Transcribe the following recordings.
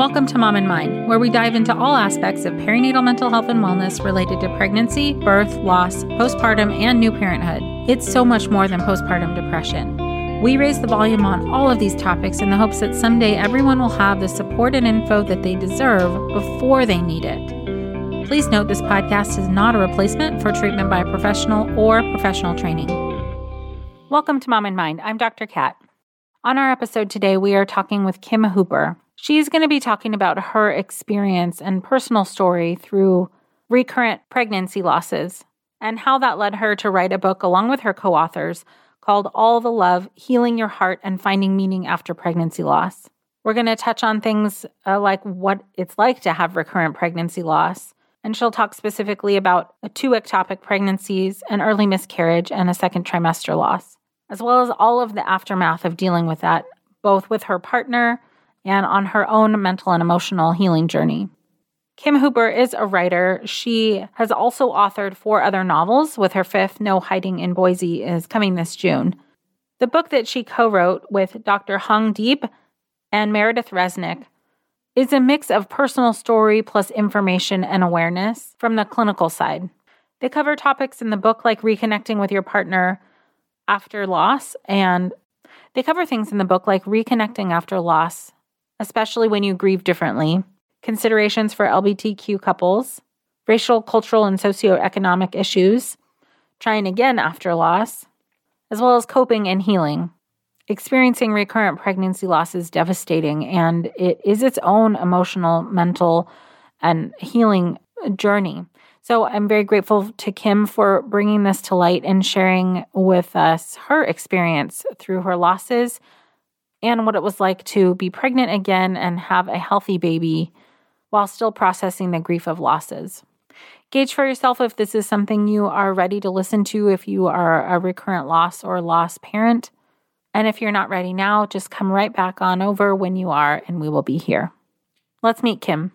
Welcome to Mom and Mind, where we dive into all aspects of perinatal mental health and wellness related to pregnancy, birth, loss, postpartum, and new parenthood. It's so much more than postpartum depression. We raise the volume on all of these topics in the hopes that someday everyone will have the support and info that they deserve before they need it. Please note this podcast is not a replacement for treatment by a professional or professional training. Welcome to Mom and Mind. I'm Dr. Kat. On our episode today, we are talking with Kim Hooper. She's going to be talking about her experience and personal story through recurrent pregnancy losses and how that led her to write a book along with her co authors called All the Love Healing Your Heart and Finding Meaning After Pregnancy Loss. We're going to touch on things uh, like what it's like to have recurrent pregnancy loss. And she'll talk specifically about two ectopic pregnancies, an early miscarriage, and a second trimester loss, as well as all of the aftermath of dealing with that, both with her partner and on her own mental and emotional healing journey. Kim Hooper is a writer. She has also authored four other novels, with her fifth, No Hiding in Boise, is coming this June. The book that she co wrote with Dr. Huong Diep and Meredith Resnick is a mix of personal story plus information and awareness from the clinical side. They cover topics in the book like reconnecting with your partner after loss, and they cover things in the book like reconnecting after loss especially when you grieve differently, considerations for LGBTQ couples, racial, cultural, and socioeconomic issues, trying again after loss, as well as coping and healing. Experiencing recurrent pregnancy loss is devastating, and it is its own emotional, mental, and healing journey. So I'm very grateful to Kim for bringing this to light and sharing with us her experience through her losses and what it was like to be pregnant again and have a healthy baby while still processing the grief of losses. Gauge for yourself if this is something you are ready to listen to if you are a recurrent loss or lost parent. And if you're not ready now, just come right back on over when you are, and we will be here. Let's meet Kim.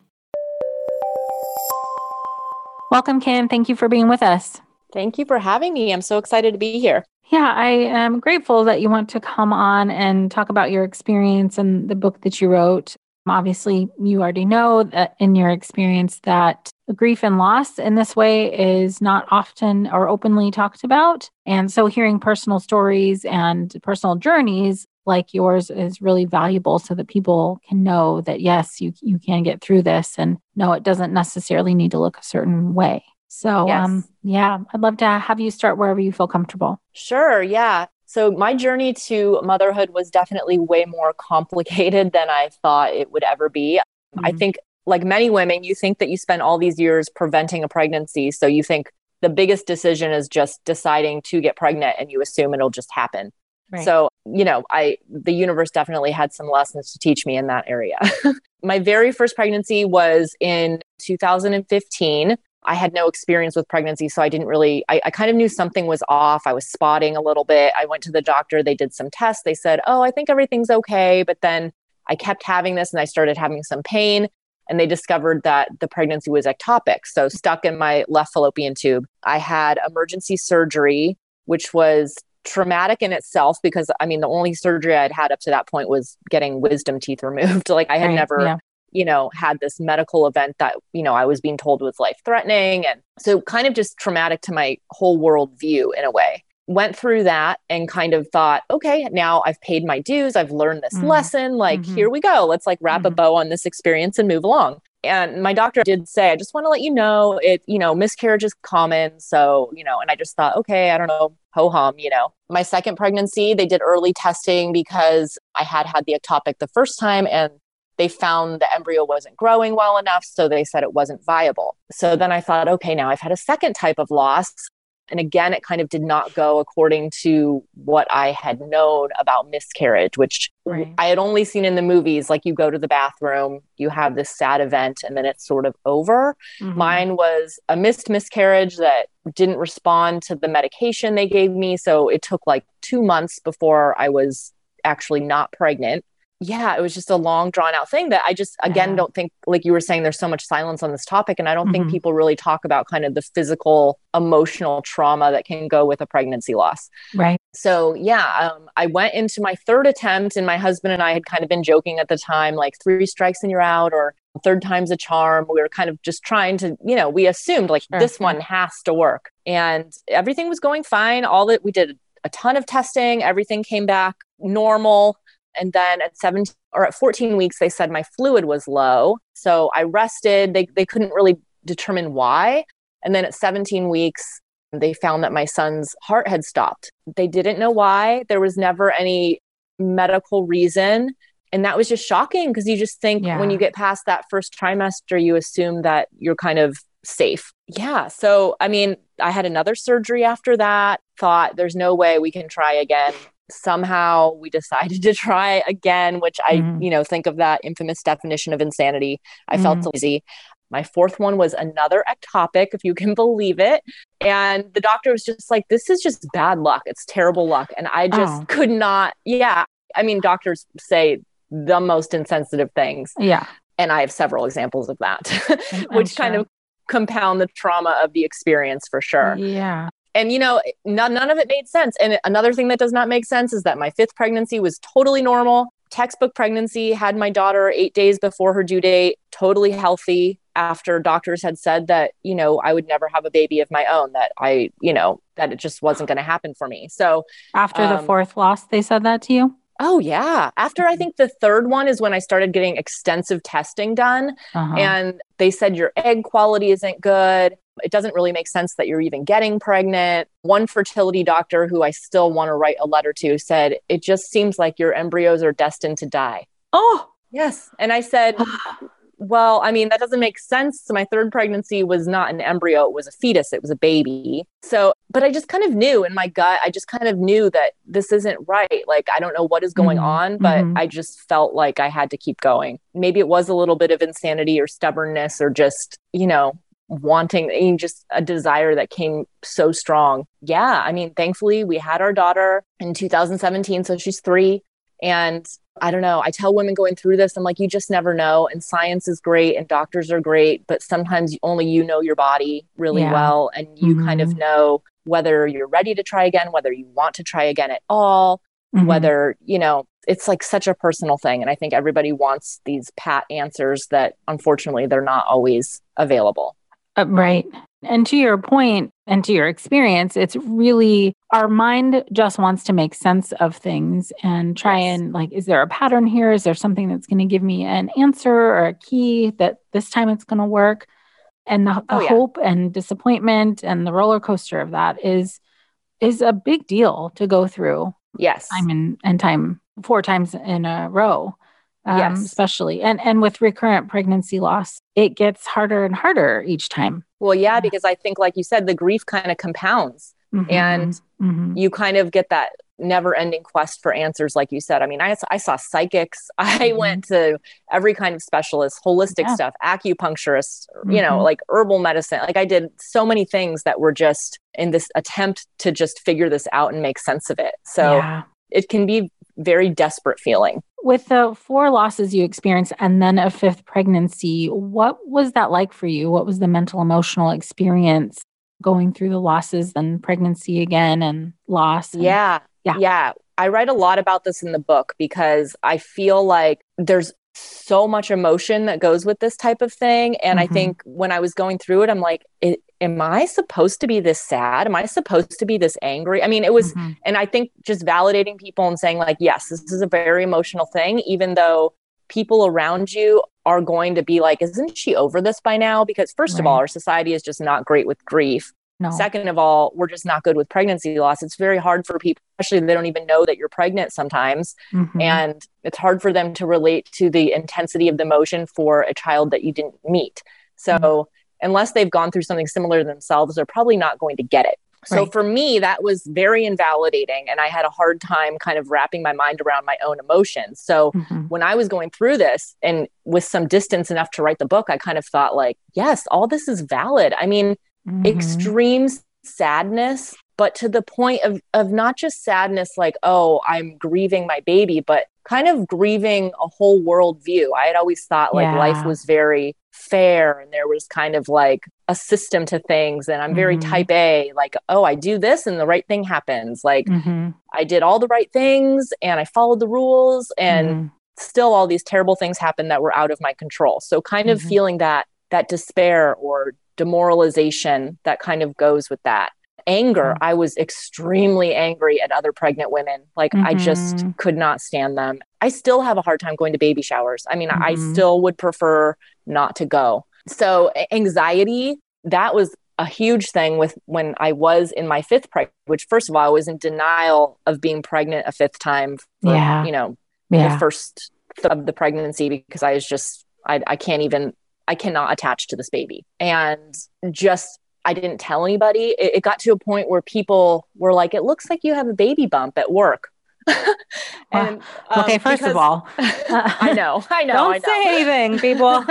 Welcome, Kim. Thank you for being with us. Thank you for having me. I'm so excited to be here. Yeah, I am grateful that you want to come on and talk about your experience and the book that you wrote. Obviously, you already know that in your experience that grief and loss in this way is not often or openly talked about. And so hearing personal stories and personal journeys like yours is really valuable so that people can know that yes, you you can get through this and no it doesn't necessarily need to look a certain way. So, yes. um, yeah, I'd love to have you start wherever you feel comfortable. Sure. Yeah. So, my journey to motherhood was definitely way more complicated than I thought it would ever be. Mm-hmm. I think, like many women, you think that you spend all these years preventing a pregnancy. So, you think the biggest decision is just deciding to get pregnant and you assume it'll just happen. Right. So, you know, I the universe definitely had some lessons to teach me in that area. My very first pregnancy was in 2015. I had no experience with pregnancy, so I didn't really, I, I, kind of knew something was off. I was spotting a little bit. I went to the doctor, they did some tests. They said, Oh, I think everything's okay. But then I kept having this and I started having some pain. And they discovered that the pregnancy was ectopic. So, stuck in my left fallopian tube. I had emergency surgery, which was traumatic in itself because I mean, the only surgery I'd had up to that point was getting wisdom teeth removed. like I had right, never, yeah. You know, had this medical event that, you know, I was being told was life threatening. And so kind of just traumatic to my whole world view in a way. Went through that and kind of thought, okay, now I've paid my dues. I've learned this mm-hmm. lesson. Like, mm-hmm. here we go. Let's like wrap mm-hmm. a bow on this experience and move along and my doctor did say i just want to let you know it you know miscarriage is common so you know and i just thought okay i don't know ho hum you know my second pregnancy they did early testing because i had had the ectopic the first time and they found the embryo wasn't growing well enough so they said it wasn't viable so then i thought okay now i've had a second type of loss and again, it kind of did not go according to what I had known about miscarriage, which right. I had only seen in the movies. Like you go to the bathroom, you have this sad event, and then it's sort of over. Mm-hmm. Mine was a missed miscarriage that didn't respond to the medication they gave me. So it took like two months before I was actually not pregnant yeah, it was just a long drawn out thing that I just again yeah. don't think like you were saying there's so much silence on this topic and I don't mm-hmm. think people really talk about kind of the physical emotional trauma that can go with a pregnancy loss. Right. So, yeah, um, I went into my third attempt and my husband and I had kind of been joking at the time like three strikes and you're out or third time's a charm. We were kind of just trying to, you know, we assumed like sure. this one has to work. And everything was going fine. All that we did a ton of testing, everything came back normal and then at 17 or at 14 weeks, they said my fluid was low. So I rested. They, they couldn't really determine why. And then at 17 weeks, they found that my son's heart had stopped. They didn't know why. There was never any medical reason. And that was just shocking because you just think yeah. when you get past that first trimester, you assume that you're kind of safe. Yeah. So, I mean, I had another surgery after that, thought there's no way we can try again somehow we decided to try again which i mm-hmm. you know think of that infamous definition of insanity. I mm-hmm. felt lazy my fourth one was another ectopic if you can believe it. And the doctor was just like this is just bad luck. It's terrible luck. And i just oh. could not yeah. I mean doctors say the most insensitive things. Yeah. And i have several examples of that which sure. kind of compound the trauma of the experience for sure. Yeah and you know none, none of it made sense and another thing that does not make sense is that my fifth pregnancy was totally normal textbook pregnancy had my daughter eight days before her due date totally healthy after doctors had said that you know i would never have a baby of my own that i you know that it just wasn't going to happen for me so after um, the fourth loss they said that to you Oh, yeah. After I think the third one is when I started getting extensive testing done. Uh-huh. And they said your egg quality isn't good. It doesn't really make sense that you're even getting pregnant. One fertility doctor who I still want to write a letter to said, It just seems like your embryos are destined to die. Oh, yes. And I said, well, I mean, that doesn't make sense. So my third pregnancy was not an embryo, it was a fetus, it was a baby. So, but I just kind of knew in my gut, I just kind of knew that this isn't right. Like, I don't know what is going mm-hmm. on, but mm-hmm. I just felt like I had to keep going. Maybe it was a little bit of insanity or stubbornness or just, you know, wanting just a desire that came so strong. Yeah. I mean, thankfully, we had our daughter in 2017. So she's three. And I don't know. I tell women going through this, I'm like, you just never know. And science is great and doctors are great, but sometimes only you know your body really yeah. well. And you mm-hmm. kind of mm-hmm. know whether you're ready to try again, whether you want to try again at all, mm-hmm. whether, you know, it's like such a personal thing. And I think everybody wants these pat answers that unfortunately they're not always available. Uh, right. And to your point and to your experience, it's really our mind just wants to make sense of things and try yes. and like, is there a pattern here? Is there something that's going to give me an answer or a key that this time it's going to work? And the, the oh, yeah. hope and disappointment and the roller coaster of that is is a big deal to go through. Yes. Time and, and time four times in a row um, yes. especially and and with recurrent pregnancy loss it gets harder and harder each time well yeah because i think like you said the grief kind of compounds mm-hmm. and mm-hmm. you kind of get that never ending quest for answers like you said i mean i, I saw psychics i mm-hmm. went to every kind of specialist holistic yeah. stuff acupuncturists you know mm-hmm. like herbal medicine like i did so many things that were just in this attempt to just figure this out and make sense of it so yeah. it can be very desperate feeling with the four losses you experienced and then a fifth pregnancy, what was that like for you? What was the mental emotional experience going through the losses and pregnancy again and loss. And, yeah. Yeah. Yeah. I write a lot about this in the book because I feel like there's so much emotion that goes with this type of thing. And mm-hmm. I think when I was going through it, I'm like, am I supposed to be this sad? Am I supposed to be this angry? I mean, it was, mm-hmm. and I think just validating people and saying, like, yes, this is a very emotional thing, even though people around you are going to be like, isn't she over this by now? Because, first right. of all, our society is just not great with grief. No. Second of all, we're just not good with pregnancy loss. It's very hard for people, especially they don't even know that you're pregnant sometimes. Mm-hmm. And it's hard for them to relate to the intensity of the emotion for a child that you didn't meet. So, mm-hmm. Unless they've gone through something similar themselves, they're probably not going to get it. So right. for me, that was very invalidating. And I had a hard time kind of wrapping my mind around my own emotions. So mm-hmm. when I was going through this and with some distance enough to write the book, I kind of thought, like, yes, all this is valid. I mean, mm-hmm. extreme sadness but to the point of of not just sadness like oh i'm grieving my baby but kind of grieving a whole world view i had always thought like yeah. life was very fair and there was kind of like a system to things and i'm very mm-hmm. type a like oh i do this and the right thing happens like mm-hmm. i did all the right things and i followed the rules and mm-hmm. still all these terrible things happened that were out of my control so kind of mm-hmm. feeling that that despair or demoralization that kind of goes with that. Anger, mm-hmm. I was extremely angry at other pregnant women. Like. I just mm-hmm. could not stand them. I still have a hard time going to baby showers. I mean. I still would prefer not to go. So, anxiety, that was a huge thing with when I was in my fifth pregnancy, which first of all, I was in denial of being pregnant a fifth time for, yeah. you know, yeah. the first th- of the pregnancy because I was just, I, I can't even I cannot attach to this baby. And just, I didn't tell anybody. It, it got to a point where people were like, it looks like you have a baby bump at work. and, um, okay, first because, of all, I know, I know. Don't I know. say anything, people.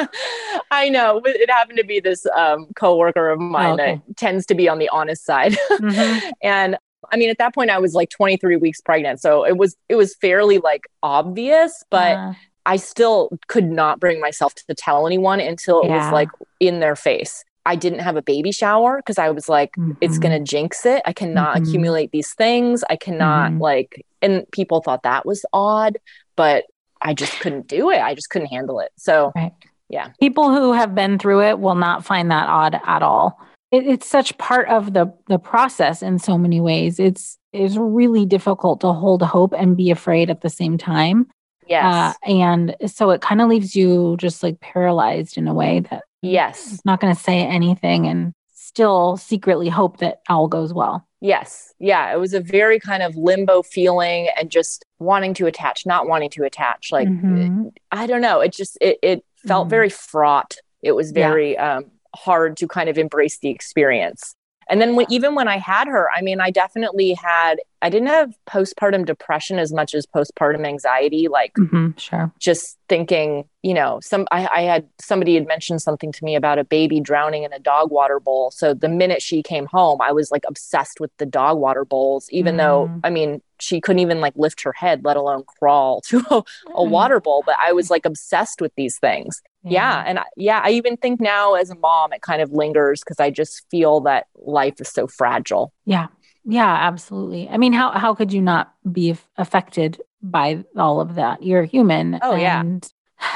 I know. It happened to be this um, coworker of mine oh, okay. that tends to be on the honest side, mm-hmm. and I mean, at that point, I was like 23 weeks pregnant, so it was it was fairly like obvious, but. Uh. I still could not bring myself to tell anyone until it yeah. was like in their face. I didn't have a baby shower because I was like, mm-hmm. it's going to jinx it. I cannot mm-hmm. accumulate these things. I cannot, mm-hmm. like, and people thought that was odd, but I just couldn't do it. I just couldn't handle it. So, right. yeah. People who have been through it will not find that odd at all. It, it's such part of the the process in so many ways. It's it's really difficult to hold hope and be afraid at the same time. Yes. Uh, and so it kind of leaves you just like paralyzed in a way that yes, not going to say anything and still secretly hope that all goes well. Yes. Yeah. It was a very kind of limbo feeling and just wanting to attach, not wanting to attach. Like, mm-hmm. I don't know. It just, it, it felt mm-hmm. very fraught. It was very yeah. um, hard to kind of embrace the experience. And then when, even when I had her, I mean, I definitely had, I didn't have postpartum depression as much as postpartum anxiety, like mm-hmm, sure. just thinking, you know, some, I, I had somebody had mentioned something to me about a baby drowning in a dog water bowl. So the minute she came home, I was like obsessed with the dog water bowls, even mm. though, I mean, she couldn't even like lift her head, let alone crawl to a, a mm. water bowl. But I was like obsessed with these things. Yeah. yeah. And I, yeah, I even think now as a mom, it kind of lingers because I just feel that life is so fragile. Yeah. Yeah, absolutely. I mean, how, how could you not be affected by all of that? You're human. Oh, and, yeah.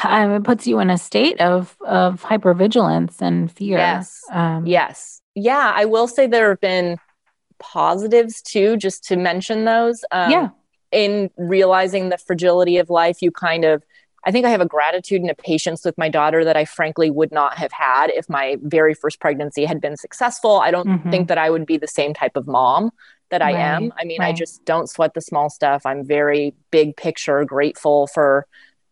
Um, it puts you in a state of, of hypervigilance and fear. Yes. Um, yes. Yeah. I will say there have been positives too, just to mention those. Um, yeah. In realizing the fragility of life, you kind of, I think I have a gratitude and a patience with my daughter that I frankly would not have had if my very first pregnancy had been successful. I don't mm-hmm. think that I would be the same type of mom that I right. am. I mean, right. I just don't sweat the small stuff. I'm very big picture grateful for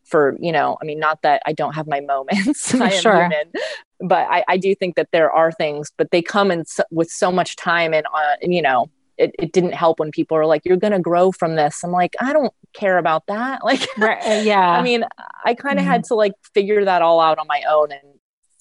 for you know i mean not that i don't have my moments i am sure. human but I, I do think that there are things but they come in so, with so much time and uh, you know it, it didn't help when people are like you're going to grow from this i'm like i don't care about that like right, uh, yeah i mean i kind of mm-hmm. had to like figure that all out on my own and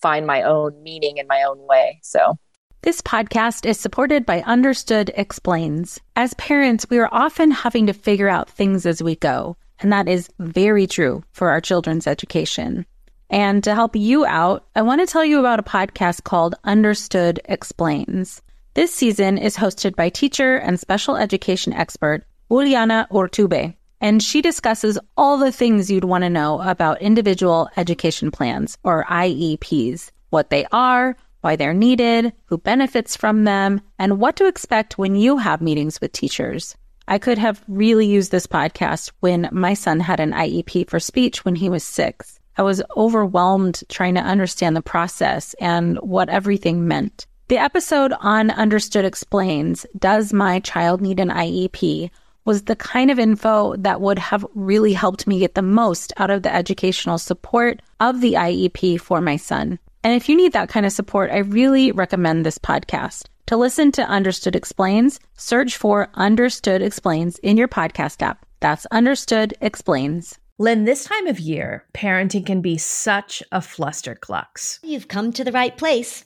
find my own meaning in my own way so this podcast is supported by Understood Explains. As parents, we are often having to figure out things as we go, and that is very true for our children's education. And to help you out, I want to tell you about a podcast called Understood Explains. This season is hosted by teacher and special education expert Juliana Urtubey, and she discusses all the things you'd want to know about individual education plans, or IEPs, what they are, why they're needed, who benefits from them, and what to expect when you have meetings with teachers. I could have really used this podcast when my son had an IEP for speech when he was six. I was overwhelmed trying to understand the process and what everything meant. The episode on Understood Explains Does My Child Need an IEP? was the kind of info that would have really helped me get the most out of the educational support of the IEP for my son. And if you need that kind of support, I really recommend this podcast. To listen to Understood Explains, search for Understood Explains in your podcast app. That's Understood Explains. Lynn, this time of year, parenting can be such a flusterclux. You've come to the right place.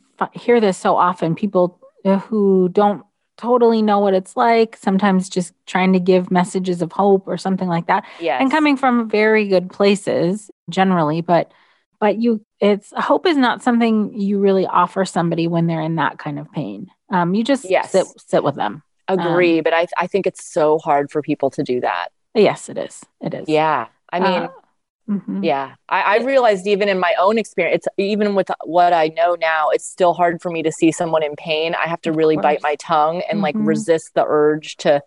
hear this so often. People who don't totally know what it's like, sometimes just trying to give messages of hope or something like that. Yes. And coming from very good places generally, but but you it's hope is not something you really offer somebody when they're in that kind of pain. Um, you just Yes. sit sit with them. Agree, but I I think it's so hard for people to do that. Yes, it is. It is. Yeah. I mean, Uh, mhm. yeah. I, I realized even in my own experience, it's even with what I know now, it's still hard for me to see someone in pain. I have to really bite my tongue and like Mhm. resist the urge to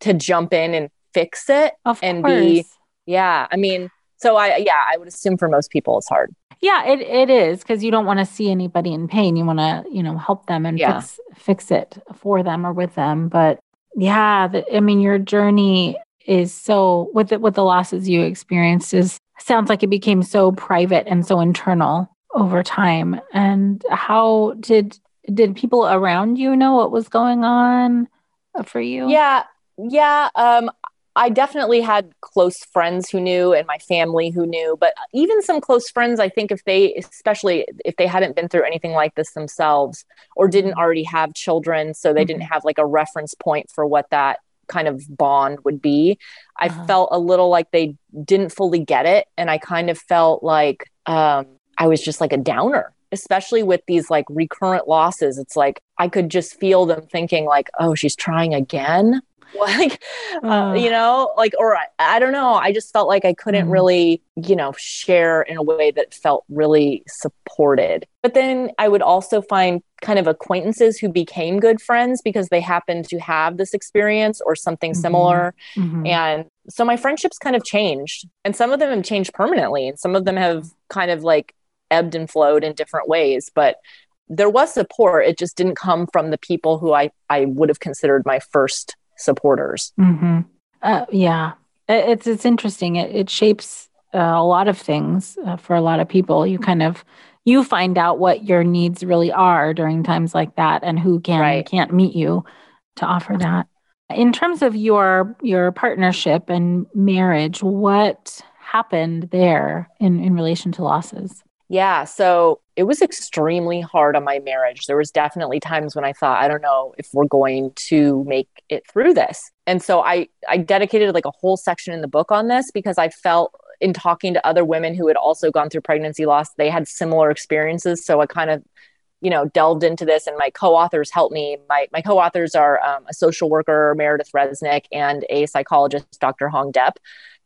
to jump in and fix it. Of and course. be- Yeah. I mean, so I yeah, I would assume for most people it's hard. Yeah, it, it is because you don't want to see anybody in pain. You want to, you know, help them and Yeah. fix fix it for them or with them. But yeah, the, I mean, your journey is so with it with the losses you experienced is sounds like it became so private and so internal over time. And how did did people around you know what was going on for you? Yeah, yeah. Um, I definitely had close friends who knew, and my family who knew. But even some close friends, I think, if they, especially if they hadn't been through anything like this themselves, or didn't already have children, so they didn't have like a reference point for what that kind of bond would be. I Uh-huh. felt a little like they didn't fully get it, and I kind of felt like um, I was just like a downer especially with these like recurrent losses it's like i could just feel them thinking like oh she's trying again like Uh. you know like or I, I don't know i just felt like i couldn't Mhm. really you know share in a way that felt really supported but then i would also find kind of acquaintances who became good friends because they happened to have this experience or something Mhm. similar Mhm. and so my friendships kind of changed and some of them have changed permanently and some of them have kind of like ebbed and flowed in different ways but there was support it just didn't come from the people who i i would have considered my first supporters hmm Uh, yeah, it's it's interesting. It, it shapes uh, a lot of things uh, for a lot of people. You kind of you find out what your needs really are during times like that, and who can Right. can't meet you to offer that. In terms of your your partnership and marriage, what happened there in in relation to losses? Yeah, so it was extremely hard on my marriage. There was definitely times when I thought, I don't know if we're going to make it through this. And so I I dedicated like a whole section in the book on this because I felt in talking to other women who had also gone through pregnancy loss, they had similar experiences, so I kind of you know, delved into this and my co-authors helped me. My, my co-authors are um, a social worker, Meredith Resnick, and a psychologist, Dr. Huong Diep.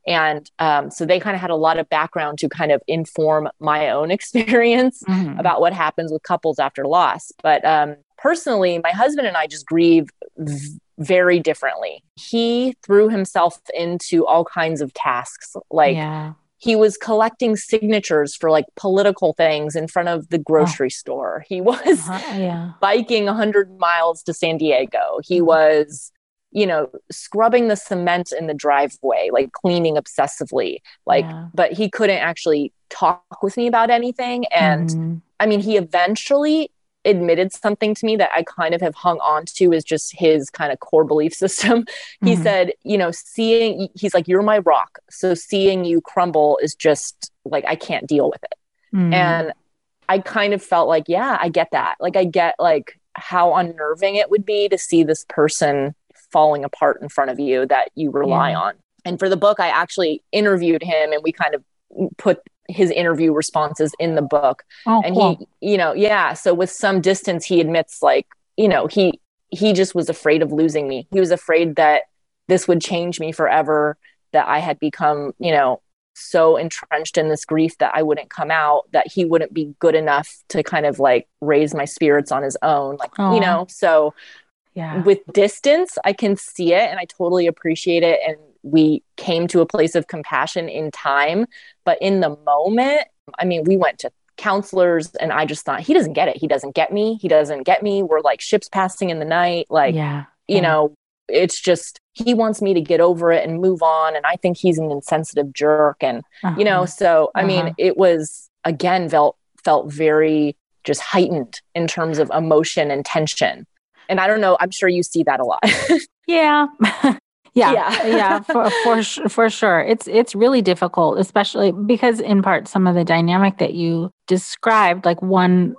And um, so they kind of had a lot of background to kind of inform my own experience mm-hmm. about what happens with couples after loss. But um, personally, my husband and I just grieve v- very differently. He threw himself into all kinds of tasks, like yeah. he was collecting signatures for like political things in front of the grocery oh. store. He was uh-huh. yeah. biking 100 miles to San Diego. He mm-hmm. was you know scrubbing the cement in the driveway like cleaning obsessively like yeah. but he couldn't actually talk with me about anything and mm-hmm. i mean he eventually admitted something to me that I kind of have hung on to is just his kind of core belief system. Mm-hmm. He said, you know, seeing, he's like, you're my rock. So seeing you crumble is just like, I can't deal with it. Mm-hmm. And I kind of felt like, yeah, I get that. Like, I get like how unnerving it would be to see this person falling apart in front of you that you rely yeah. on. And for the book, I actually interviewed him and we kind of put his interview responses in the book. Oh, and cool. he, you know, yeah. So with some distance, he admits like, you know, he he just was afraid of losing me. He was afraid that this would change me forever, that I had become, you know, so entrenched in this grief that I wouldn't come out, that he wouldn't be good enough to kind of like raise my spirits on his own. Like, you know, so yeah. with distance, I can see it and I totally appreciate it. And we came to a place of compassion in time. But in the moment, I mean, we went to counselors and I just thought, he doesn't get it. He doesn't get me. He doesn't get me. We're like ships passing in the night. Like, yeah. you yeah. know, it's just he wants me to get over it and move on. And I think he's an insensitive jerk. And, uh-huh. you know, uh-huh. so I uh-huh. mean, it was again felt felt very just heightened in terms of emotion and tension. And I don't know, I'm sure you see that a lot. yeah. Yeah, yeah, yeah, for for for sure. It's it's really difficult, especially because in part some of the dynamic that you described, like one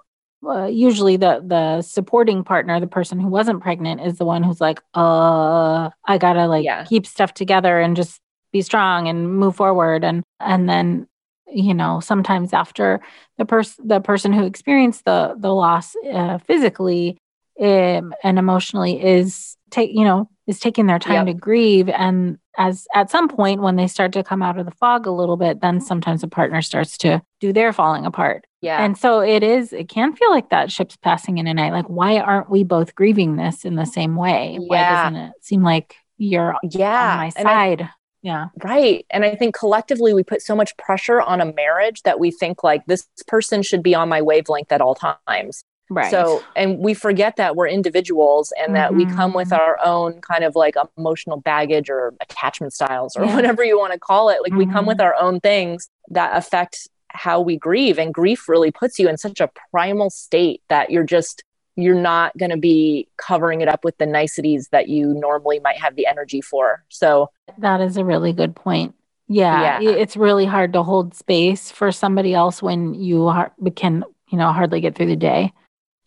uh, usually the the supporting partner, the person who wasn't pregnant, is the one who's like, "Uh, I gotta like yeah. keep stuff together and just be strong and move forward," and and then you know sometimes after the person the person who experienced the the loss uh, physically um, and emotionally is take you know is taking their time yep. to grieve. And as at some point when they start to come out of the fog a little bit then sometimes a partner starts to do their falling apart. Yeah. And so it is it can feel like that ship's passing in a night. Like why aren't we both grieving this in the same way? Yeah. why doesn't it seem like you're yeah. on my side I, yeah. Right. And i think collectively we put so much pressure on a marriage that we think like this person should be on my wavelength at all times Right. So, and we forget that we're individuals and mm-hmm. that we come with mm-hmm. our own kind of like emotional baggage or attachment styles or yeah. whatever you want to call it. Like mm-hmm. we come with mm-hmm. our own things that affect how we grieve. And grief really puts you in such a primal state that you're just, you're not going to be covering it up with the niceties that you normally might have the energy for. So, that is a really good point. Yeah, yeah. it's really hard to hold space for somebody else when you can, you know, hardly get through the day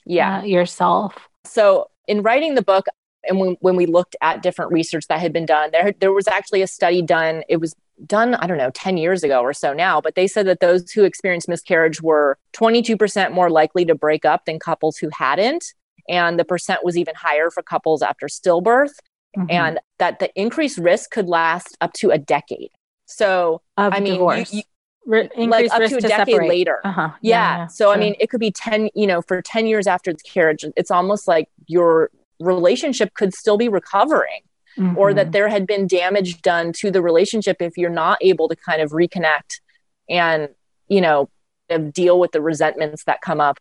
yeah. uh, yourself. So in writing the book and when, when we looked at different research that had been done there there was actually a study done it was done i don't know 10 years ago or so now but they said that those who experienced miscarriage were 22% more likely to break up than couples who hadn't and the percent was even higher for couples after stillbirth mm-hmm. and that the increased risk could last up to a decade. So of i mean you, you, Like up to a decade separate. later. Uh-huh. Yeah. yeah. so, I mean, it could be 10, you know, for 10 years after the carriage, it's almost like your relationship could still be recovering mm-hmm. or that mm-hmm. there had been damage done to the relationship if you're not able to kind of reconnect and, you know, deal with the resentments that come up,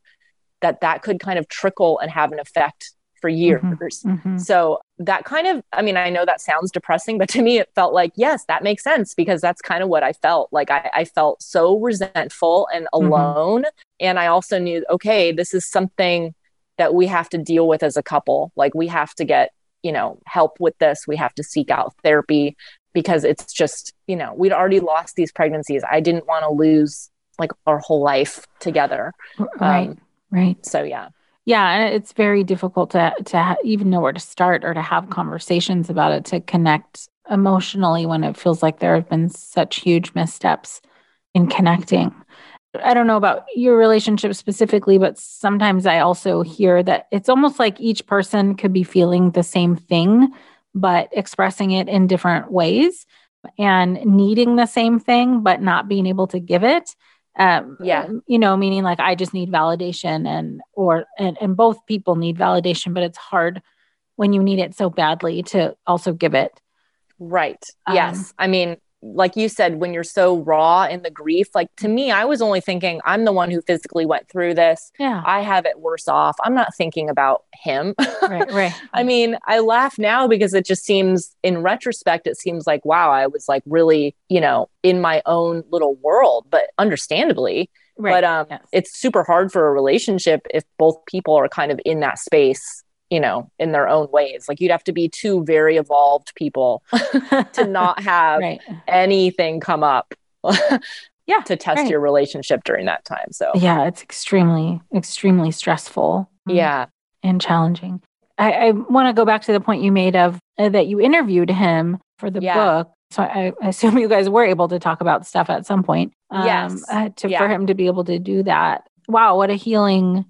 that that could kind of trickle and have an effect for years. Mm-hmm, mm-hmm. So that kind of, I mean, I know that sounds depressing, but to me, it felt like, yes, that makes sense because that's kind of what I felt. Like I, I felt so resentful and mm-hmm. alone. Mm-hmm. And I also knew, okay, this is something that we have to deal with as a couple. Like we have to get, you know, help with this. We have to seek out therapy because it's just, you know, we'd already lost these pregnancies. I didn't want to lose like our whole life together. Right. Um, right. So, yeah. Yeah, and it's very difficult to to ha- even know where to start or to have conversations about it to connect emotionally when it feels like there have been such huge missteps in connecting. I don't know about your relationship specifically, but sometimes I also hear that it's almost like each person could be feeling the same thing, but expressing it in different ways and needing the same thing, but not being able to give it. Um, Yeah. You know, meaning like I just need validation and, or, and, and both people need validation, but it's hard when you need it so badly to also give it. Right. Um, yes. I mean, like you said, when you're so raw in the grief, like to me, I was only thinking, I'm the one who physically went through this. Yeah. I have it worse off. I'm not thinking about him. right. Right. I mean, I laugh now because it just seems, in retrospect, it seems like, wow, I was like really, you know, in my own little world, but understandably. right. But um, Yes. it's super hard for a relationship if both people are kind of in that space, you know, in their own ways. Like you'd have to be two very evolved people to not have right. anything come up. Yeah, to test right. your relationship during that time. So, Yeah, it's extremely, extremely stressful. um, yeah. and challenging. I, I want to go back to the point you made of uh, that you interviewed him for the Yeah. book. So I, I assume you guys were able to talk about stuff at some point. Yes. uh, to Yeah. for him to be able to do that. Wow, what a healing!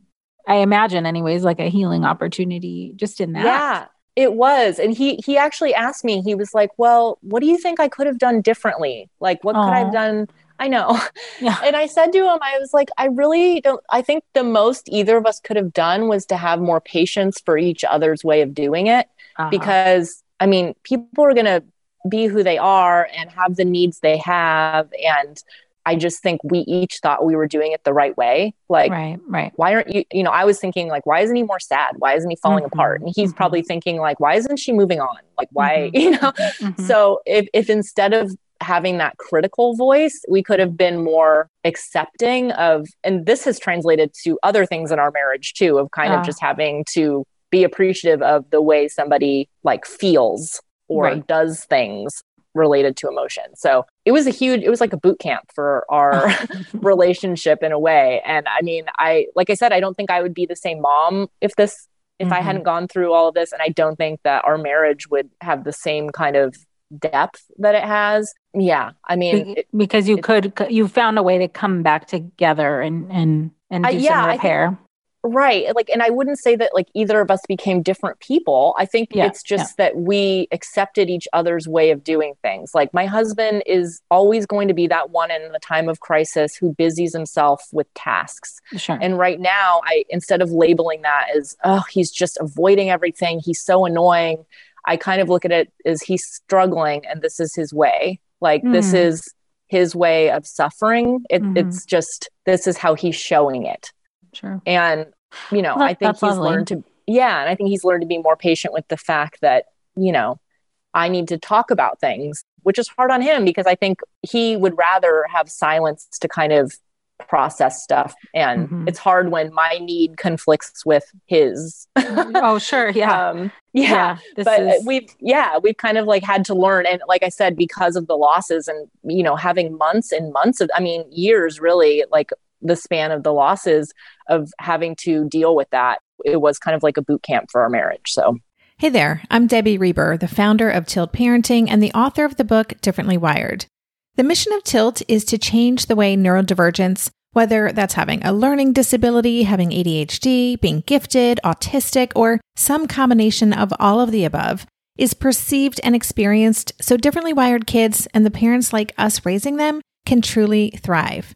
I imagine, anyways, like a healing opportunity just in that. Yeah, it was. And he he actually asked me, he was like, Well, what do you think I could have done differently? Like, what could I have done? I know. Yeah. And I said to him, I was like, I really don't I think the most either of us could have done was to have more patience for each other's way of doing it. Uh-huh. Because I mean, people are gonna be who they are and have the needs they have. And I just think we each thought we were doing it the right way. Like right, right. why aren't you you know i was thinking like why isn't he more sad why isn't he falling Mhm, apart and he's mhm. probably thinking like why isn't she moving on like why Mhm. you know Mhm. so if if instead of having that critical voice we could have been more accepting of and this has translated to other things in our marriage too of kind Ah. of just having to be appreciative of the way somebody like feels or Right. does things related to emotion so it was a huge it was like a boot camp for our relationship in a way. And I mean, I like I said, I don't think I would be the same mom if this if I Mhm. hadn't gone through all of this. And I don't think that our marriage would have the same kind of depth that it has. Yeah. I mean, it, because you it- could, you found a way to come back together and and and do I- yeah, I some repair. Right. Like, and I wouldn't say that like either of us became different people. I think Yeah, it's just that we accepted each other's way of doing things. Like my husband is always going to be that one in the time of crisis who busies himself with tasks. Sure. And right now, I instead of labeling that as oh, he's just avoiding everything, he's so annoying. I kind of look at it as he's struggling, and this is his way. Like this Mm. is his way of suffering. It, Mhm. It's just this is how he's showing it. sure. And you know, I think he's lovely. learned to yeah, and I think he's learned to be more patient with the fact that you know I need to talk about things, which is hard on him because I think he would rather have silence to kind of process stuff. And Mhm. it's hard when my need conflicts with his. oh, sure. Yeah. um, yeah. This But is, we've, yeah, we've kind of like had to learn. And like I said, because of the losses and, you know, having months and months of, I mean, years really, like the span of the losses of having to deal with that, it was kind of like a boot camp for our marriage. So, Hey there, I'm Debbie Reber, the founder of Tilt Parenting and the author of the book Differently Wired. The mission of Tilt is to change the way neurodivergence, whether that's having a learning disability, having ADHD, being gifted, autistic, or some combination of all of the above, is perceived and experienced so differently wired kids and the parents like us raising them can truly thrive.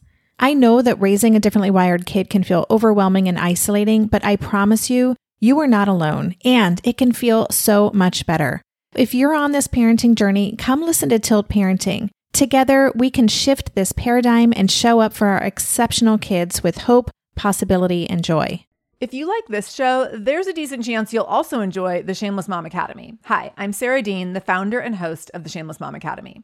I know that raising a differently wired kid can feel overwhelming and isolating, but I promise you, you are not alone, and it can feel so much better. If you're on this parenting journey, come listen to Tilt Parenting. Together, we can shift this paradigm and show up for our exceptional kids with hope, possibility, and joy. If you like this show, there's a decent chance you'll also enjoy the Shameless Mom Academy. Hi, I'm Sarah Dean, the founder and host of the Shameless Mom Academy.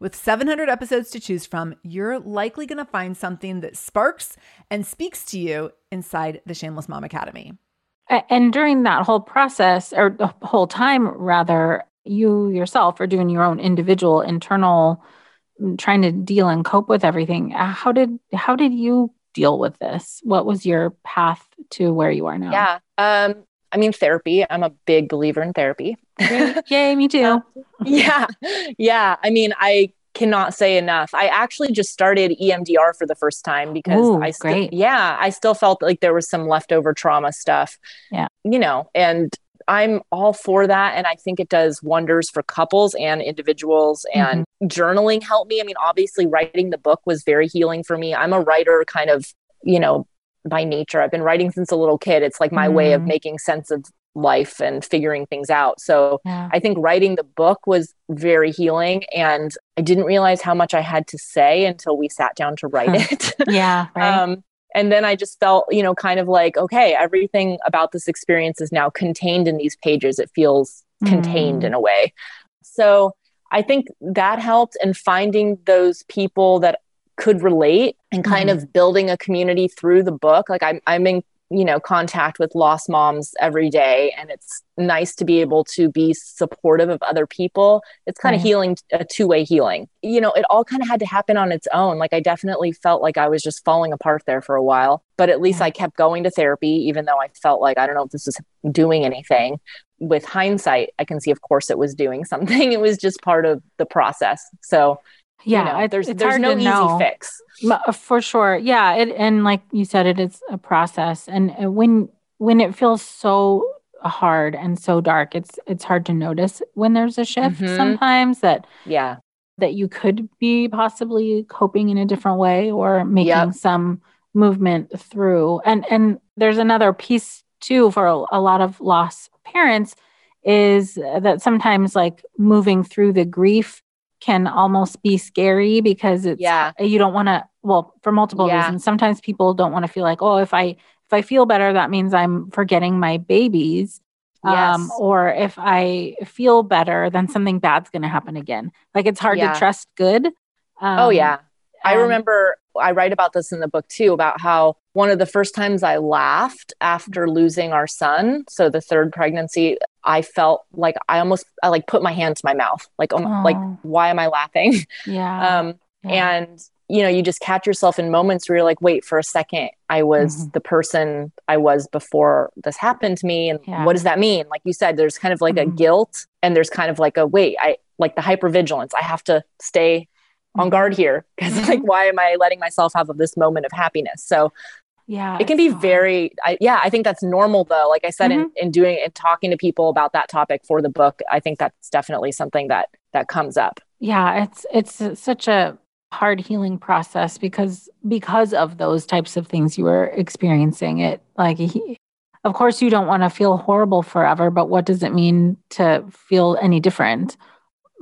With 700 episodes to choose from, you're likely going to find something that sparks and speaks to you inside the Shameless Mom Academy. And during that whole process, or the whole time, rather, you yourself are doing your own individual internal mm, trying to deal and cope with everything. How did how did you deal with this? What was your path to where you are now? Yeah. Um, I mean, therapy. I'm a big believer in therapy. Yay, me too. Um, yeah. Yeah. I mean, I cannot say enough. I actually just started EMDR for the first time because Ooh, I still, great. yeah, I still felt like there was some leftover trauma stuff. Yeah. You know, and I'm all for that. And I think it does wonders for couples and individuals. And journaling helped me. I mean, obviously, writing the book was very healing for me. I'm a writer kind of, you know, by nature. I've been writing since a little kid. It's like my way of Mhm. making sense of life and figuring things out. So Yeah. I think writing the book was very healing. And I didn't realize how much I had to say until we sat down to write Huh. it. Yeah. Right. Um, and then I just felt, you know, kind of like, okay, everything about this experience is now contained in these pages. It feels contained Mm. in a way. So I think that helped and finding those people that could relate and kind Mhm. of building a community through the book. Like I'm, I'm in, you know, contact with lost moms every day and it's nice to be able to be supportive of other people. It's kind of healing, a two way healing. You know, it all kind of had to happen on its own. Like I definitely felt like I was just falling apart there for a while, but at least Yeah. I kept going to therapy, even though I felt like I don't know if this is doing anything. With hindsight, I can see, of course, it was doing something. It was just part of the process. So, yeah. you know, it- there's there's no easy know. fix. Uh, For sure. Yeah. It, and like you said, it is a process. And uh, when when it feels so hard and so dark, it's it's hard to notice when there's a shift Mhm. sometimes that Yeah. that you could be possibly coping in a different way or making Yep. some movement through. And and there's another piece too for a, a lot of lost parents is that sometimes like moving through the grief can almost be scary because it's Yeah. you don't want to well for multiple Yeah. reasons sometimes people don't want to feel like oh if i if i feel better that means i'm forgetting my babies um Yes. or if i feel better then something bad's going to happen again like it's hard Yeah. to trust good um, oh, yeah. I remember I write about this in the book too about how one of the first times I laughed after losing our son, so the third pregnancy, I felt like I almost I like put my hand to my mouth, like um, like Oh. why am I laughing? yeah Um, yeah. and you know you just catch yourself in moments where you're like wait for a second i was Mhm. the person i was before this happened to me and Yeah. what does that mean like you said there's kind of like a Mhm. guilt and there's kind of like a wait i like the hypervigilance i have to stay on Mhm. guard here because Mhm. like why am i letting myself have of this moment of happiness? So yeah it can be very I, yeah i think that's normal though like i said in, in doing and talking to people about that topic for the book i think that's definitely something that that comes up. Yeah it's it's such a hard healing process because because of those types of things you were experiencing. It like he, of course you don't want to feel horrible forever but what does it mean to feel any different?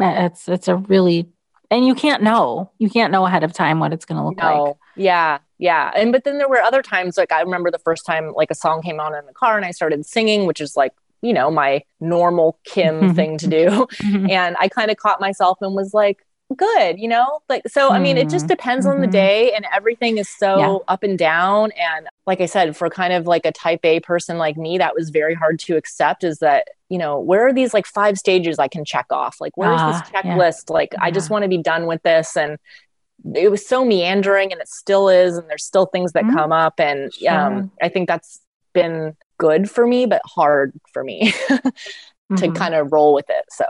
It's it's a really and you can't know you can't know ahead of time what it's going to look like No. Yeah. Yeah. And but then there were other times like I remember the first time like a song came on in the car and I started singing, which is like, you know, my normal Kim thing to do. and I kind of caught myself and was like, good, you know? Like so I mean it just Mhm. depends on the Mhm. day and everything is so Yeah. up and down. And like I said, for kind of like a type A person like me, that was very hard to accept is that, you know, where are these like five stages I can check off? Like where's Ah, this yeah. checklist? Like I just want to be done with this. And it was so meandering and it still is and there's still things that Mhm. come up and um, i think that's been good for me, but hard for me to Mhm. kind of roll with it. So,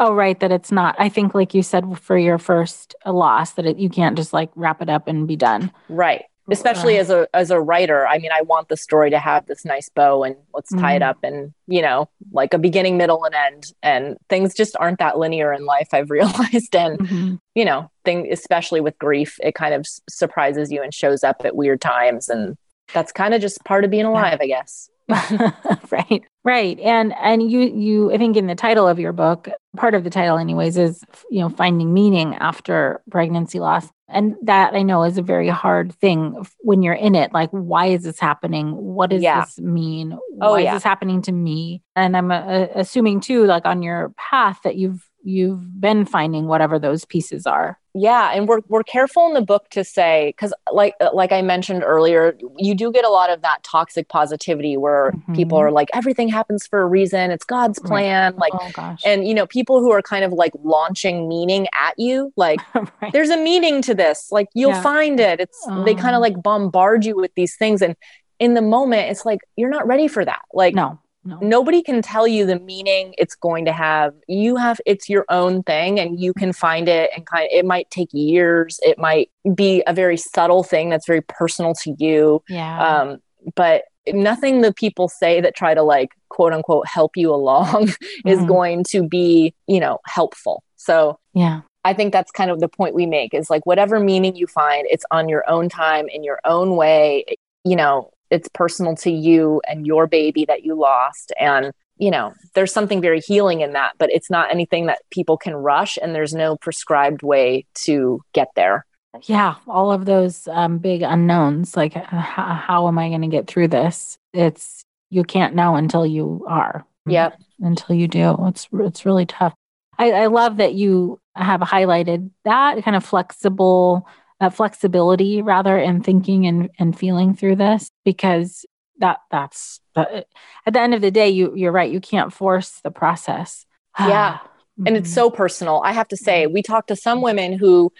Oh, right. That it's not. I think, like you said, for your first loss, that it, you can't just like wrap it up and be done. right. Especially Uh, as a as a writer, I mean, I want the story to have this nice bow and let's tie it Mhm. up and, you know, like a beginning, middle, and end. And things just aren't that linear in life, I've realized. And Mhm. you know, thing especially with grief, it kind of s- surprises you and shows up at weird times, and that's kind of just part of being alive, I guess. right right. And and you you i think in the title of your book part of the title anyways is you know finding meaning after pregnancy loss. And that i know is a very hard thing when you're in it like why is this happening? What does Yeah. this mean? Oh, why yeah. is this happening to me? And i'm uh, assuming too like on your path that you've you've been finding whatever those pieces are. Yeah, and we're we're careful in the book to say because like like I mentioned earlier, you do get a lot of that toxic positivity where Mhm. people are like everything happens for a reason, it's God's plan, like oh and you know people who are kind of like launching meaning at you like right. there's a meaning to this. Like you'll Yeah. find it. It's they kind Oh. of like bombard you with these things and in the moment it's like you're not ready for that. Like no no. Nobody can tell you the meaning it's going to have. You have it's your own thing and you can find it and kind of it might take years. It might be a very subtle thing that's very personal to you. Yeah. Um but nothing the people say that try to like quote unquote help you along is Mhm. going to be you know helpful. So yeah. I think that's kind of the point we make is like whatever meaning you find, it's on your own time, in your own way. You know, it's personal to you and your baby that you lost. And, you know, there's something very healing in that, but it's not anything that people can rush and there's no prescribed way to get there. yeah all of those um, big unknowns like h- how am i going to get through this it's you can't know until you are Yep. until you do it's it's really tough i, I love that you have highlighted that kind of flexible uh, flexibility rather in thinking and, and feeling through this because that that's that, at the end of the day you you're right you can't force the process Yeah. and it's Mhm. so personal. I have to say, we talked to some women who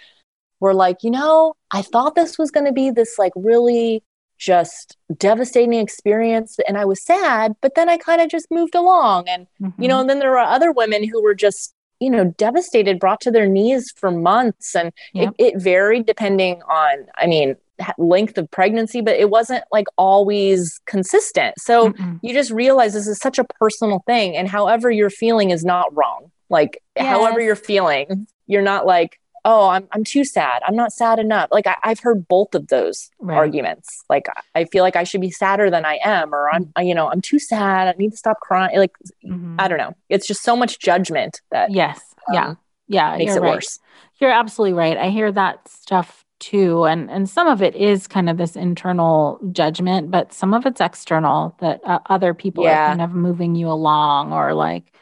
were like, you know, I thought this was going to be this like really just devastating experience and I was sad, but then I kind of just moved along and you know, Mhm. and then there were other women who were just you know devastated brought to their knees for months and Yep. it, it varied depending on i mean length of pregnancy but it wasn't like always consistent so Mm-mm. you just realize this is such a personal thing and however you're feeling is not wrong like however you're feeling you're not like oh i'm, I'm too sad i'm not sad enough like I, i've heard both of those Right. arguments like I- feel like i should be sadder than i am or i'm you know i'm too sad i need to stop crying like Mhm. i don't know it's just so much judgment that yes yeah um, yeah makes you're it right. worse You're absolutely right. I hear that stuff too, and and some of it is kind of this internal judgment, but some of it's external that uh, other people Yeah. are kind of moving you along or like,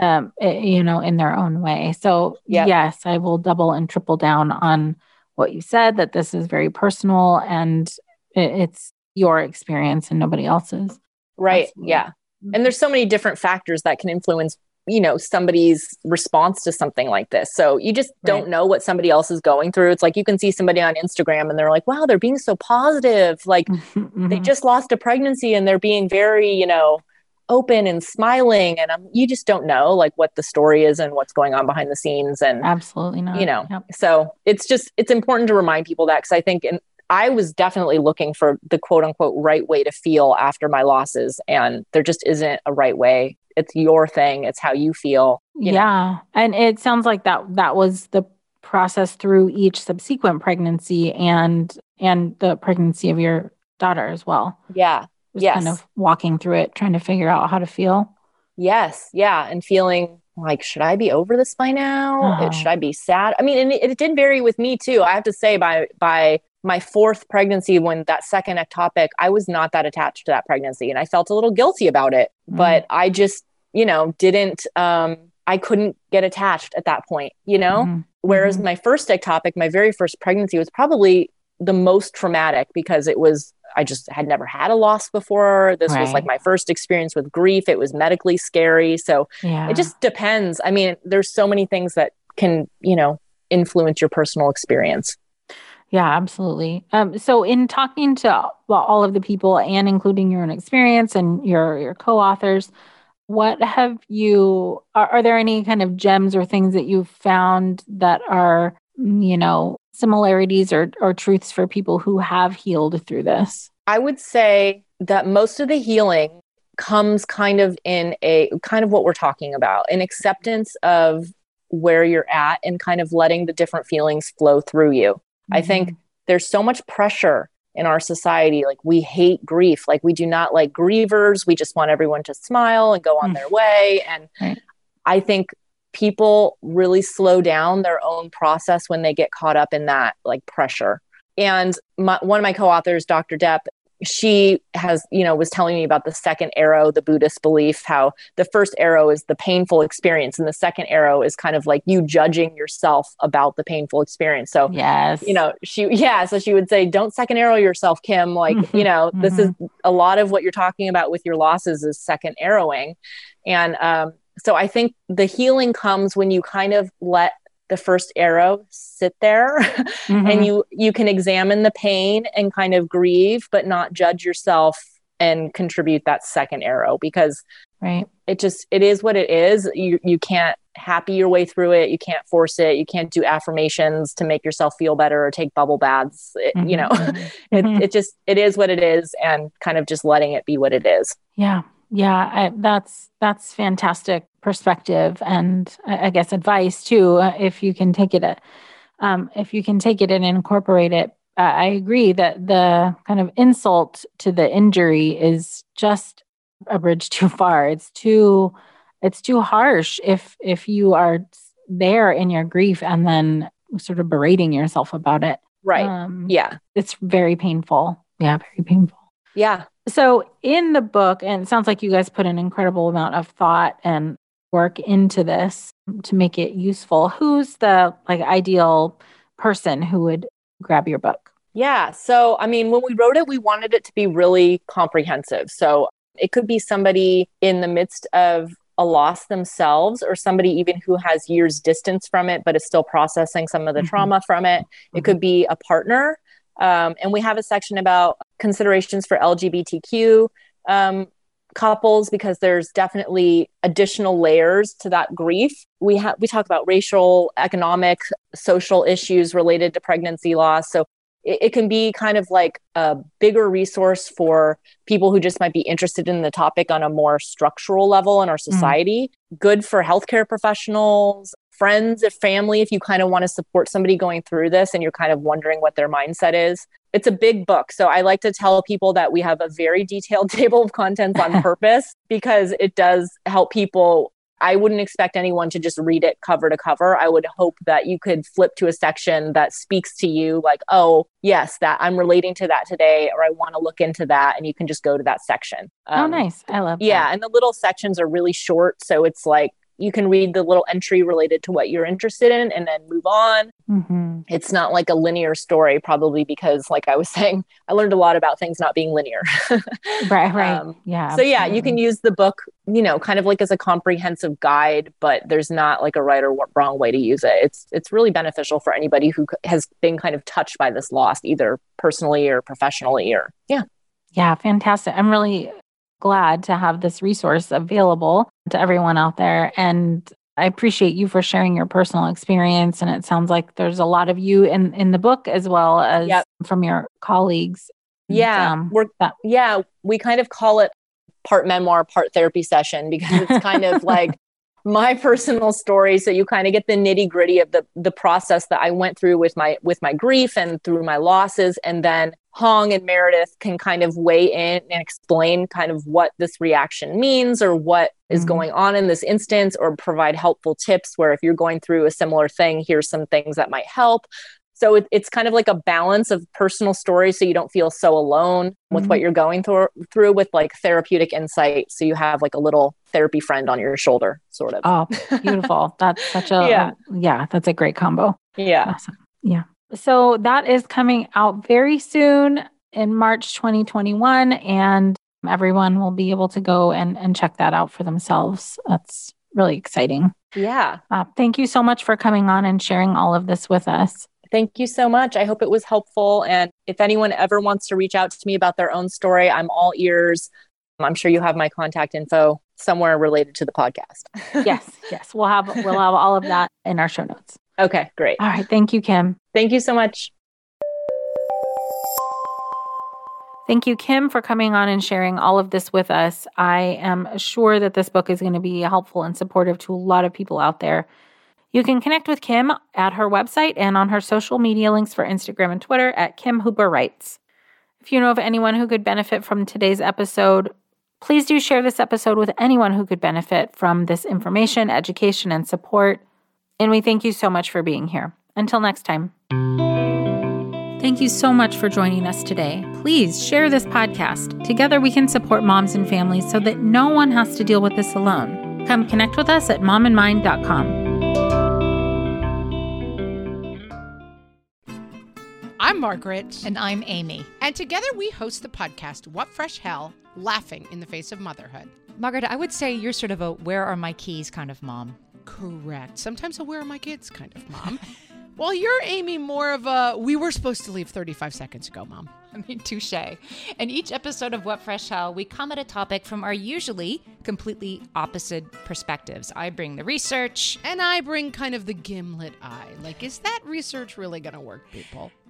um, eh, you know, in their own way. So Yep. yes, I will double and triple down on what you said that this is very personal and it, it's your experience and nobody else's. right Absolutely. yeah and there's so many different factors that can influence you know somebody's response to something like this so you just don't know what somebody else is going through it's like you can see somebody on instagram and they're like wow they're being so positive like they Mhm. just lost a pregnancy and they're being very you know open and smiling and um, you just don't know like what the story is and what's going on behind the scenes and absolutely not. you know Yep. so it's just it's important to remind people that because i think and i was definitely looking for the quote unquote right way to feel after my losses and there just isn't a right way it's your thing it's how you feel you know. yeah and it sounds like that that was the process through each subsequent pregnancy and and the pregnancy of your daughter as well yeah just Yes. kind of walking through it trying to figure out how to feel yes yeah and feeling like should i be over this by now Uh-huh. Should i be sad i mean and it, it did vary with me too i have to say by by my fourth pregnancy when that second ectopic i was not that attached to that pregnancy and i felt a little guilty about it Mm. but i just you know didn't um i couldn't get attached at that point you know Mhm. whereas Mhm. my first ectopic my very first pregnancy was probably the most traumatic because it was i just had never had a loss before. This was like my first experience with grief. It was medically scary. So yeah. it just depends. I mean there's so many things that can you know influence your personal experience. Yeah, absolutely. Um, so, in talking to all of the people and including your own experience and your your co-authors, what have you? Are, are there any kind of gems or things that you've found that are, you know, similarities or or truths for people who have healed through this? I would say that most of the healing comes kind of in a kind of what we're talking about an acceptance of where you're at and kind of letting the different feelings flow through you. Mm-hmm. I think there's so much pressure in our society. Like we hate grief. Like we do not like grievers. We just want everyone to smile and go on mm. their way. And right. I think people really slow down their own process when they get caught up in that like pressure. And my, one of my co-authors, Dr. Diep, she has, you know, was telling me about the second arrow, the Buddhist belief, how the first arrow is the painful experience, and the second arrow is kind of like you judging yourself about the painful experience. So, yes, you know, she, yeah, so she would say, don't second arrow yourself, Kim. Like, mm-hmm. you know, this mm-hmm. is a lot of what you're talking about with your losses is second arrowing. And um, so I think the healing comes when you kind of let the first arrow sit there mm-hmm. and you you can examine the pain and kind of grieve but not judge yourself and contribute that second arrow because right it just it is what it is you you can't happy your way through it you can't force it you can't do affirmations to make yourself feel better or take bubble baths it, mm-hmm. you know mm-hmm. it, mm-hmm. it just it is what it is and kind of just letting it be what it is yeah yeah I, that's that's fantastic perspective and I guess advice too, uh, if you can take it, uh, um, if you can take it and incorporate it. Uh, I agree that the kind of insult to the injury is just a bridge too far. It's too, it's too harsh if if you are there in your grief and then sort of berating yourself about it. Right. Um, yeah. It's very painful. Yeah, very painful. Yeah. So in the book, and it sounds like you guys put an incredible amount of thought and work into this to make it useful who's the like ideal person who would grab your book yeah so i mean when we wrote it we wanted it to be really comprehensive so it could be somebody in the midst of a loss themselves or somebody even who has years distance from it but is still processing some of the mm-hmm. trauma from it mm-hmm. it could be a partner um, and we have a section about considerations for lgbtq um, couples because there's definitely additional layers to that grief. We have we talk about racial, economic, social issues related to pregnancy loss. So it, it, can be kind of like a bigger resource for people who just might be interested in the topic on a more structural level in our mm. society. Mm. Good for healthcare professionals, friends, if family, if you kind of want to support somebody going through this and you're kind of wondering what their mindset is. It's a big book. So I like to tell people that we have a very detailed table of contents on purpose because it does help people I wouldn't expect anyone to just read it cover to cover. I would hope that you could flip to a section that speaks to you, like, oh, yes, that I'm relating to that today, or I want to look into that. And you can just go to that section. Oh, um, oh, nice. I love it. Yeah. That. And the little sections are really short. So it's like you can read the little entry related to what you're interested in and then move on. Mm-hmm. It's not like a linear story, probably because, like I was saying, I learned a lot about things not being linear. right, right. Um, yeah. So, absolutely. yeah, you can use the book, you know, kind of like as a comprehensive guide, but there's not like a right or wrong way to use it. It's it's really beneficial for anybody who has been kind of touched by this loss, either personally or professionally, or yeah. Yeah, fantastic. I'm really glad to have this resource available to everyone out there. And I appreciate you for sharing your personal experience. And it sounds like there's a lot of you in, in the book as well as yep. from your colleagues. Yeah. Um, we're, that- yeah. We kind of call it part memoir, part therapy session because it's kind of like my personal story so you kind of get the nitty gritty of the the process that I went through with my with my grief and through my losses and then Huong and Meredith can kind of weigh in and explain kind of what this reaction means or what is mm-hmm. going on in this instance or provide helpful tips where if you're going through a similar thing here's some things that might help so it, it's kind of like a balance of personal stories so you don't feel so alone with mm-hmm. what you're going through through with like therapeutic insight so you have like a little therapy friend on your shoulder sort of oh beautiful that's such a yeah. yeah that's a great combo yeah awesome. yeah so that is coming out very soon in March 2021 and everyone will be able to go and, and check that out for themselves. That's really exciting. Yeah. Uh, thank you so much for coming on and sharing all of this with us. Thank you so much. I hope it was helpful. And if anyone ever wants to reach out to me about their own story, I'm all ears. I'm sure you have my contact info somewhere related to the podcast. yes, yes. We'll have we'll have all of that in our show notes. Okay, great. All right. Thank you, Kim. Thank you so much. Thank you, Kim, for coming on and sharing all of this with us. I am sure that this book is going to be helpful and supportive to a lot of people out there. You can connect with Kim at her website and on her social media links for Instagram and Twitter at Kim Hooper Writes. If you know of anyone who could benefit from today's episode, please do share this episode with anyone who could benefit from this information, education, and support. And we thank you so much for being here. Until next time. Thank you so much for joining us today. Please share this podcast. Together we can support moms and families so that no one has to deal with this alone. Come connect with us at momandmind.com. I'm Margaret. And I'm Amy. And together we host the podcast, What Fresh Hell Laughing in the Face of Motherhood. Margaret, I would say you're sort of a where are my keys kind of mom. Correct. Sometimes a where are my kids kind of mom. Well, you're Amy more of a we were supposed to leave 35 seconds ago, mom. I mean, touche. In each episode of What Fresh Hell, we come at a topic from our usually completely opposite perspectives. I bring the research. And I bring kind of the gimlet eye. Like, is that research really going to work, people?